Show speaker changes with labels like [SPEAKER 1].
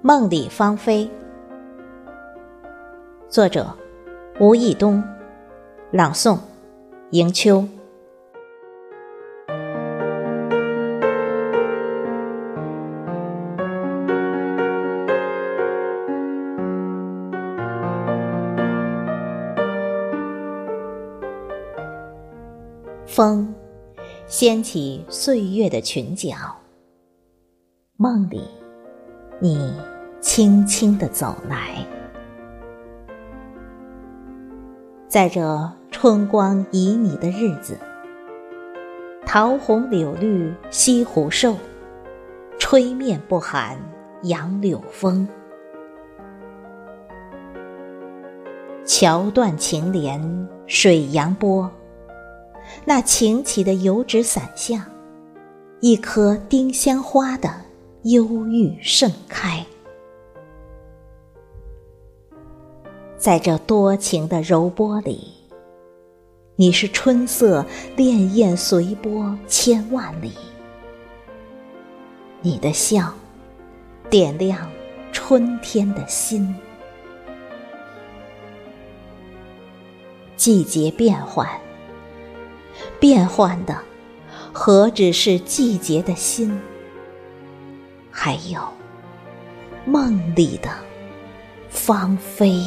[SPEAKER 1] 梦里芳菲，作者吴义东，朗诵迎秋。风掀起岁月的裙角，梦里。你轻轻地走来，在这春光旖旎的日子，桃红柳绿西湖瘦，吹面不寒杨柳风。桥断情连水扬波，那擎起的油纸伞下，一颗丁香花的。忧郁盛开，在这多情的柔波里，你是春色潋滟随波千万里。你的笑，点亮春天的心。季节变换，变换的何止是季节的心？还有梦里的芳菲。